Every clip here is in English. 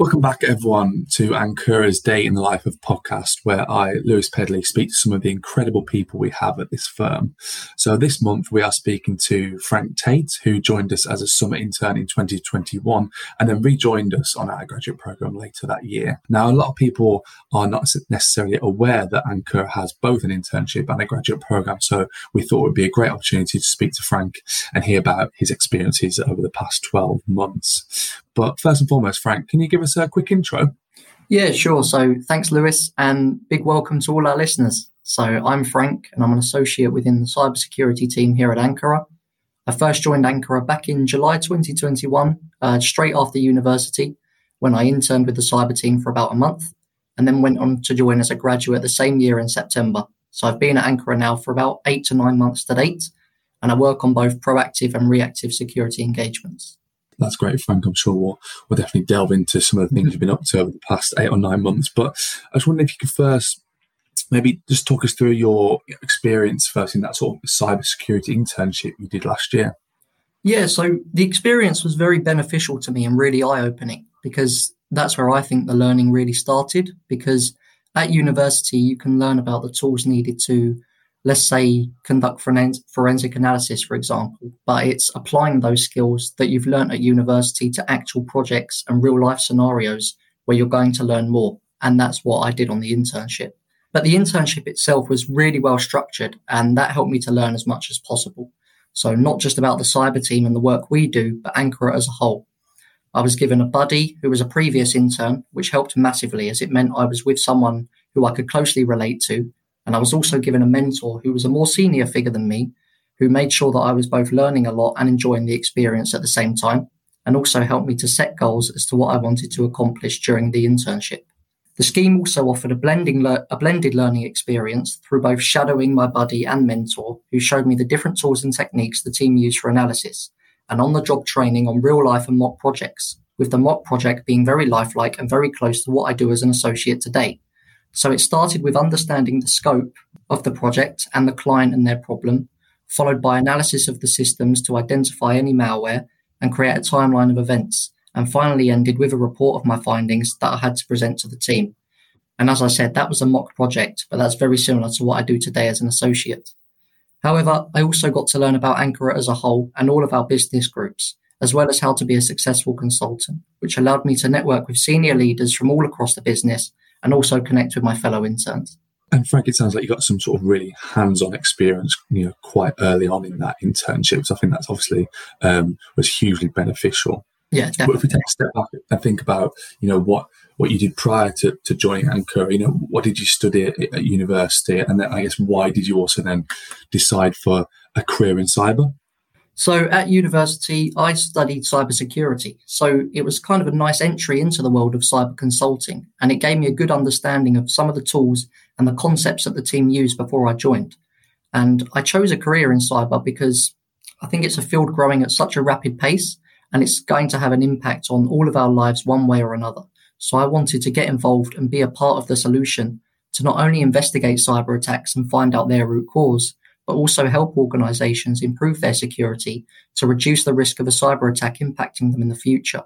Welcome back, everyone, to Ankura's Day in the Life of podcast, where I, Lewis Pedley, speak to some of the incredible people we have at this firm. So this month we are speaking to Frank Tait, who joined us as a summer intern in 2021 and then rejoined us on our graduate program later that year. Now, a lot of people are not necessarily aware that Ankura has both an internship and a graduate program. So we thought it would be a great opportunity to speak to Frank and hear about his experiences over the past 12 months. But first and foremost, Frank, can you give us a quick intro? Yeah, sure. So thanks, Lewis, and big welcome to all our listeners. So I'm Frank, and I'm an associate within the cybersecurity team here at Ankura. I first joined Ankura back in July 2021, uh, straight after university, when I interned with the cyber team for about a month, and then went on to join as a graduate the same year in September. So I've been at Ankura now for about eight to nine months to date, and I work on both proactive and reactive security engagements that's great, Frank. I'm sure we'll, we'll definitely delve into some of the things mm-hmm. you've been up to over the past eight or nine months. But I was wondering if you could first maybe just talk us through your experience first in that sort of cybersecurity internship you did last year. Yeah, so the experience was very beneficial to me and really eye opening because that's where I think the learning really started. Because at university, you can learn about the tools needed to let's say conduct forensic analysis, for example, but it's applying those skills that you've learned at university to actual projects and real life scenarios where you're going to learn more. And that's what I did on the internship. But the internship itself was really well structured and that helped me to learn as much as possible. So not just about the cyber team and the work we do, but Ankura as a whole. I was given a buddy who was a previous intern, which helped massively as it meant I was with someone who I could closely relate to and I was also given a mentor who was a more senior figure than me, who made sure that I was both learning a lot and enjoying the experience at the same time, and also helped me to set goals as to what I wanted to accomplish during the internship. The scheme also offered a blending le- a blended learning experience through both shadowing my buddy and mentor, who showed me the different tools and techniques the team used for analysis, and on the job training on real life and mock projects, with the mock project being very lifelike and very close to what I do as an associate today. So it started with understanding the scope of the project and the client and their problem, followed by analysis of the systems to identify any malware and create a timeline of events, and finally ended with a report of my findings that I had to present to the team. And as I said, that was a mock project, but that's very similar to what I do today as an associate. However, I also got to learn about Ankura as a whole and all of our business groups, as well as how to be a successful consultant, which allowed me to network with senior leaders from all across the business and also connect with my fellow interns. And Frank, it sounds like you got some sort of really hands-on experience, you know, quite early on in that internship. So I think that's obviously um, was hugely beneficial. Yeah, definitely. But if we take a step back and think about, you know, what what you did prior to, to joining Ankura, you know, what did you study at, at university, and then I guess why did you also then decide for a career in cyber? So at university, I studied cybersecurity. So it was kind of a nice entry into the world of cyber consulting. And it gave me a good understanding of some of the tools and the concepts that the team used before I joined. And I chose a career in cyber because I think it's a field growing at such a rapid pace and it's going to have an impact on all of our lives one way or another. So I wanted to get involved and be a part of the solution to not only investigate cyber attacks and find out their root cause, but also help organizations improve their security to reduce the risk of a cyber attack impacting them in the future.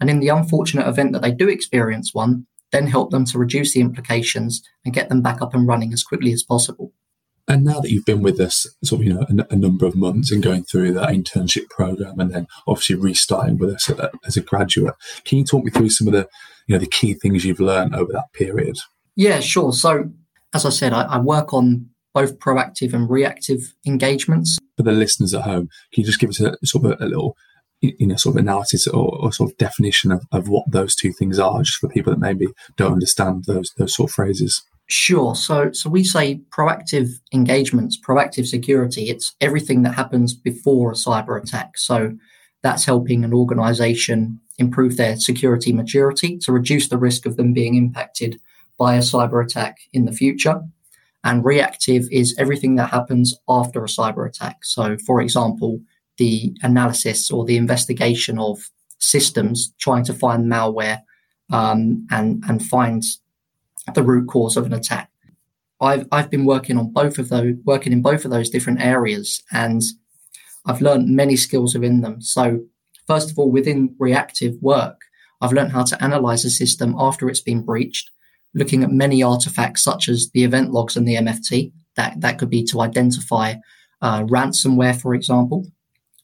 And in the unfortunate event that they do experience one, then help them to reduce the implications and get them back up and running as quickly as possible. And now that you've been with us, sort of, you know, a, a number of months and going through that internship program, and then obviously restarting with us as a graduate, can you talk me through some of the, you know, the key things you've learned over that period? Yeah, sure. So, as I said, I, I work on both proactive and reactive engagements. For the listeners at home, can you just give us a sort of a, a little you know sort of analysis or, or sort of definition of, of what those two things are just for people that maybe don't understand those those sort of phrases Sure. So, so we say proactive engagements, proactive security. It's everything that happens before a cyber attack. So, that's helping an organization improve their security maturity to reduce the risk of them being impacted by a cyber attack in the future. And reactive is everything that happens after a cyber attack. So, for example, the analysis or the investigation of systems trying to find malware um, and and find the root cause of an attack. I've I've been working on both of those, working in both of those different areas, and I've learned many skills within them. So, first of all, within reactive work, I've learned how to analyze a system after it's been breached, looking at many artifacts such as the event logs and the MFT. That, that could be to identify uh, ransomware, for example.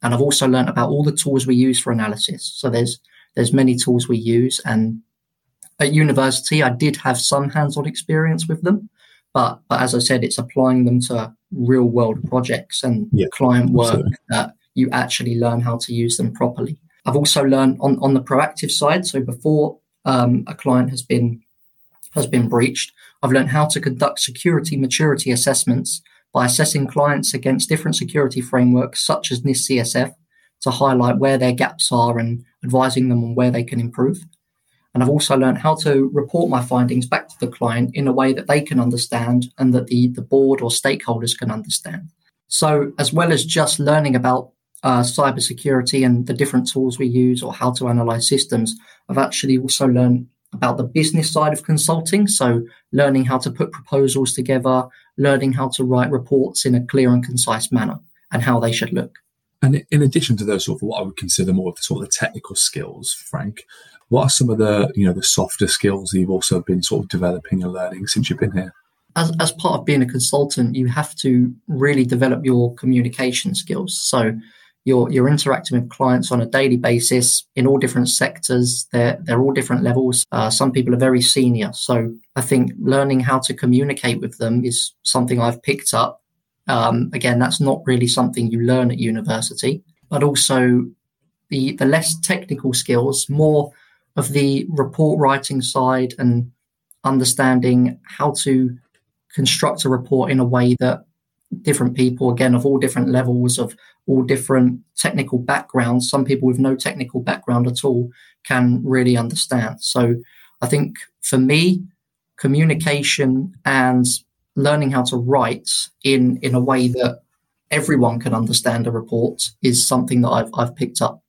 And I've also learned about all the tools we use for analysis. So there's there's many tools we use, and at university I did have some hands-on experience with them, but but as I said, it's applying them to real-world projects and yeah, client work absolutely. that you actually learn how to use them properly. I've also learned on, on the proactive side. So before um, a client has been has been breached, I've learned how to conduct security maturity assessments by assessing clients against different security frameworks such as NIST CSF to highlight where their gaps are and advising them on where they can improve. And I've also learned how to report my findings back to the client in a way that they can understand and that the, the board or stakeholders can understand. So, as well as just learning about uh, cybersecurity and the different tools we use or how to analyze systems, I've actually also learned about the business side of consulting. So, learning how to put proposals together, learning how to write reports in a clear and concise manner, and how they should look. And in addition to those sort of what I would consider more of the sort of the technical skills, Frank, what are some of the you know the softer skills that you've also been sort of developing and learning since you've been here? As, as part of being a consultant, you have to really develop your communication skills. So you're you're interacting with clients on a daily basis in all different sectors. They're they're all different levels. Uh, some people are very senior, so I think learning how to communicate with them is something I've picked up. Um, again, that's not really something you learn at university, but also the the less technical skills, more of the report writing side and understanding how to construct a report in a way that different people, again, of all different levels, of all different technical backgrounds, some people with no technical background at all can really understand. So I think for me, communication and learning how to write in, in a way that everyone can understand a report is something that I've, I've picked up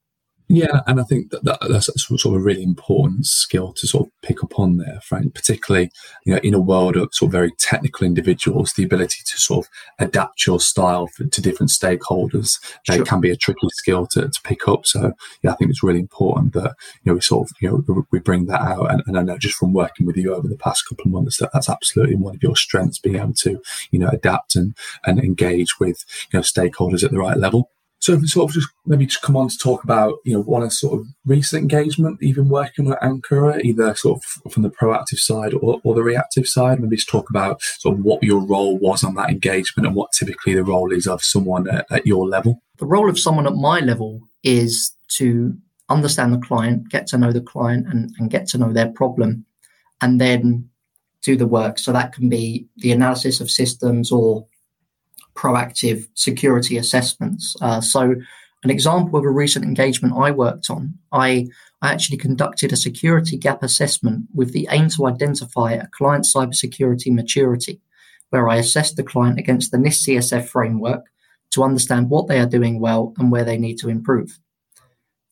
yeah, and I think that, that, that's sort of a really important skill to sort of pick up on there, Frank. Particularly, you know, in a world of sort of very technical individuals, the ability to sort of adapt your style for, to different stakeholders sure. can be a tricky skill to, to pick up. So, yeah, I think it's really important that you know we sort of you know we bring that out. And, and I know just from working with you over the past couple of months that that's absolutely one of your strengths, being able to you know adapt and and engage with you know stakeholders at the right level. So if we sort of just maybe just come on to talk about, you know, one of sort of recent engagement, even working with Ankura, either sort of from the proactive side or, or the reactive side, maybe just talk about sort of what your role was on that engagement and what typically the role is of someone at, at your level. The role of someone at my level is to understand the client, get to know the client and, and get to know their problem, and then do the work. So that can be the analysis of systems or proactive security assessments. Uh, so, an example of a recent engagement I worked on, I, I actually conducted a security gap assessment with the aim to identify a client's cybersecurity maturity, where I assessed the client against the NIST CSF framework to understand what they are doing well and where they need to improve.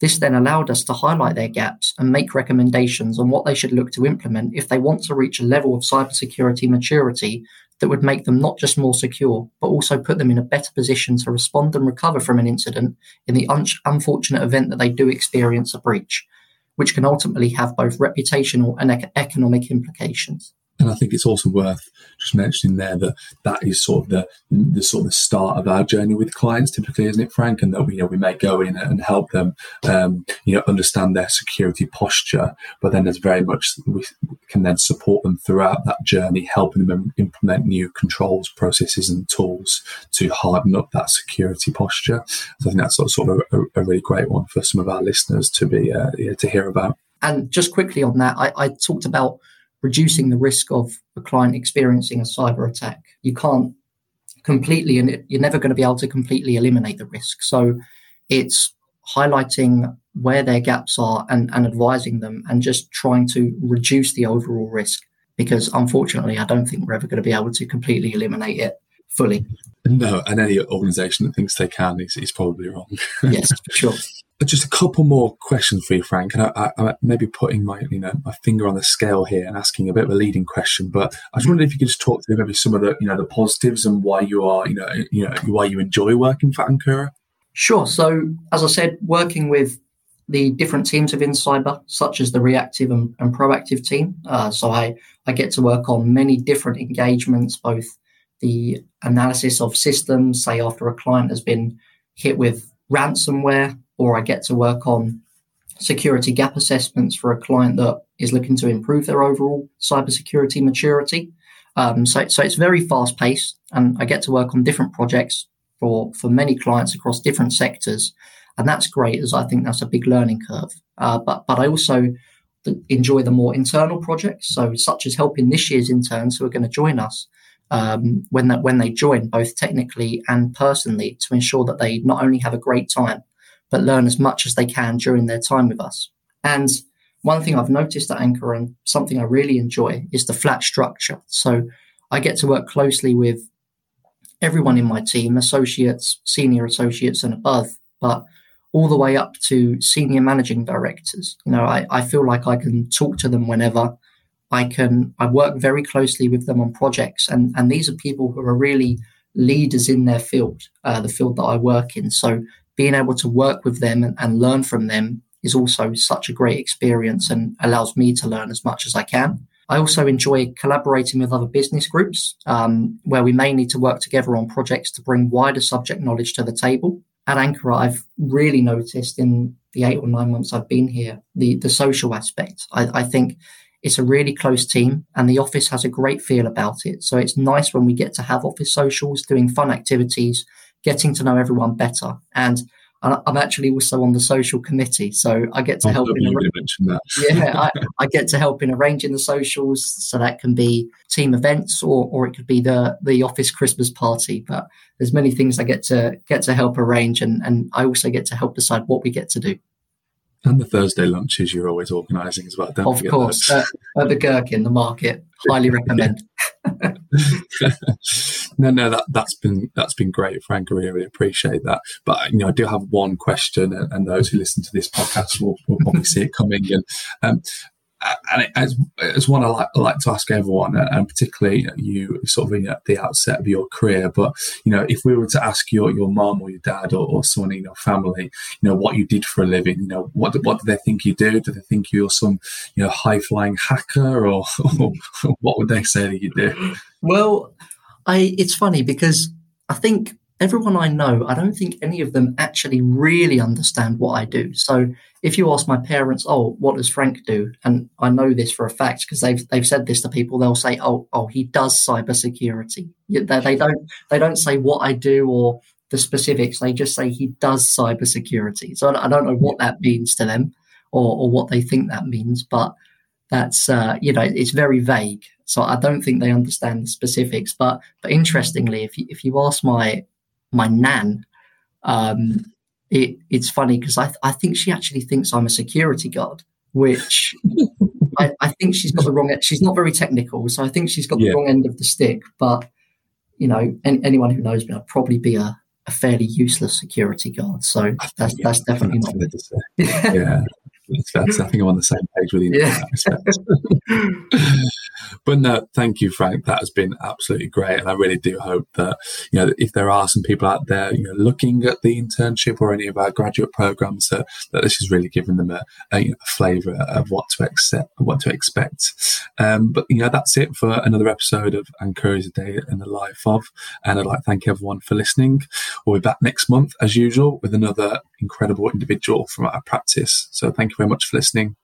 This then allowed us to highlight their gaps and make recommendations on what they should look to implement if they want to reach a level of cybersecurity maturity that would make them not just more secure, but also put them in a better position to respond and recover from an incident in the un- unfortunate event that they do experience a breach, which can ultimately have both reputational and ec- economic implications. And I think it's also worth just mentioning there that that is sort of the the sort of start of our journey with clients, typically, isn't it, Frank? And that we you know we may go in and help them, um, you know, understand their security posture, but then there's very much we can then support them throughout that journey, helping them implement new controls, processes, and tools to harden up that security posture. So I think that's sort of a, a really great one for some of our listeners to be uh, to hear about. And just quickly on that, I, I talked about reducing the risk of a client experiencing a cyber attack. You can't completely, and you're never going to be able to completely eliminate the risk. So it's highlighting where their gaps are and, and advising them and just trying to reduce the overall risk. Because unfortunately, I don't think we're ever going to be able to completely eliminate it fully. No, and any organisation that thinks they can is, is probably wrong. yes, sure just a couple more questions for you, Frank. And I, I, I maybe putting my, you know, my finger on the scale here and asking a bit of a leading question. But I was wondering if you could just talk to maybe some of the, you know, the positives and why you are, you know, you know, why you enjoy working for Ankura. Sure. So, as I said, working with the different teams within cyber, such as the reactive and, and proactive team. Uh, so I, I get to work on many different engagements, both the analysis of systems, say after a client has been hit with ransomware, or I get to work on security gap assessments for a client that is looking to improve their overall cybersecurity maturity. Um, so, so it's very fast paced, and I get to work on different projects for for many clients across different sectors, and that's great. As I think that's a big learning curve. Uh, but but I also enjoy the more internal projects, so such as helping this year's interns who are going to join us um, when that when they join, both technically and personally, to ensure that they not only have a great time but learn as much as they can during their time with us. And one thing I've noticed at Ankura and something I really enjoy is the flat structure. So I get to work closely with everyone in my team, associates, senior associates, and above, but all the way up to senior managing directors. You know, I, I feel like I can talk to them whenever. I can I work very closely with them on projects and, and these are people who are really leaders in their field, uh, the field that I work in. So being able to work with them and, and learn from them is also such a great experience and allows me to learn as much as I can. I also enjoy collaborating with other business groups um, where we may need to work together on projects to bring wider subject knowledge to the table. At Ankura, I've really noticed in the eight or nine months I've been here the, the social aspect. I, I think it's a really close team and the office has a great feel about it. So it's nice when we get to have office socials, doing fun activities, getting to know everyone better. And I'm actually also on the social committee, so I get to oh, help. In that. yeah, I, I, get to help in arranging the socials, so that can be team events or or it could be the the office Christmas party. But there's many things I get to get to help arrange, and and I also get to help decide what we get to do. And the Thursday lunches you're always organising as well, Of course, uh, at the Gherkin, the market. Highly recommend. no, no, that that's been that's been great, Frank. I really appreciate that. But you know, I do have one question, and, and those who listen to this podcast will, will probably see it coming. And um, and as, as one I like, I like to ask everyone, and particularly you sort of at the outset of your career, but you know, if we were to ask your your mom or your dad or, or someone in your family, you know, what you did for a living, you know, what what do they think you do? Do they think you're some you know high flying hacker, or, or what would they say that you do? Well, I it's funny because I think everyone I know, I don't think any of them actually really understand what I do. So if you ask my parents, "Oh, what does Frank do?" and I know this for a fact because they've they've said this to people, they'll say, "Oh, oh, he does cybersecurity." They, they don't they don't say what I do or the specifics. They just say he does cybersecurity. So I don't know what that means to them or, or what they think that means, but that's uh, you know it's very vague. So I don't think they understand the specifics. But but interestingly, if you if you ask my my nan, um, it, it's funny because I, I think she actually thinks I'm a security guard, which I, I, think she's got the wrong. She's not very technical, so I think she's got yeah. the wrong end of the stick. But you know, any, anyone who knows me, I'd probably be a, a fairly useless security guard. So that's yeah, that's definitely not. yeah, that's, I think I'm on the same page with you. Yeah. but no, thank you, Frank. That has been absolutely great, and I really do hope that you know if there are some people out there you know looking at the internship or any of our graduate programs that, that this is really giving them a, a, you know, a flavour of what to accept, what to expect. Um, but you know that's it for another episode of Ankura's a Day in the Life of, and I'd like to thank everyone for listening. We'll be back next month as usual with another incredible individual from our practice. So thank you very much for listening.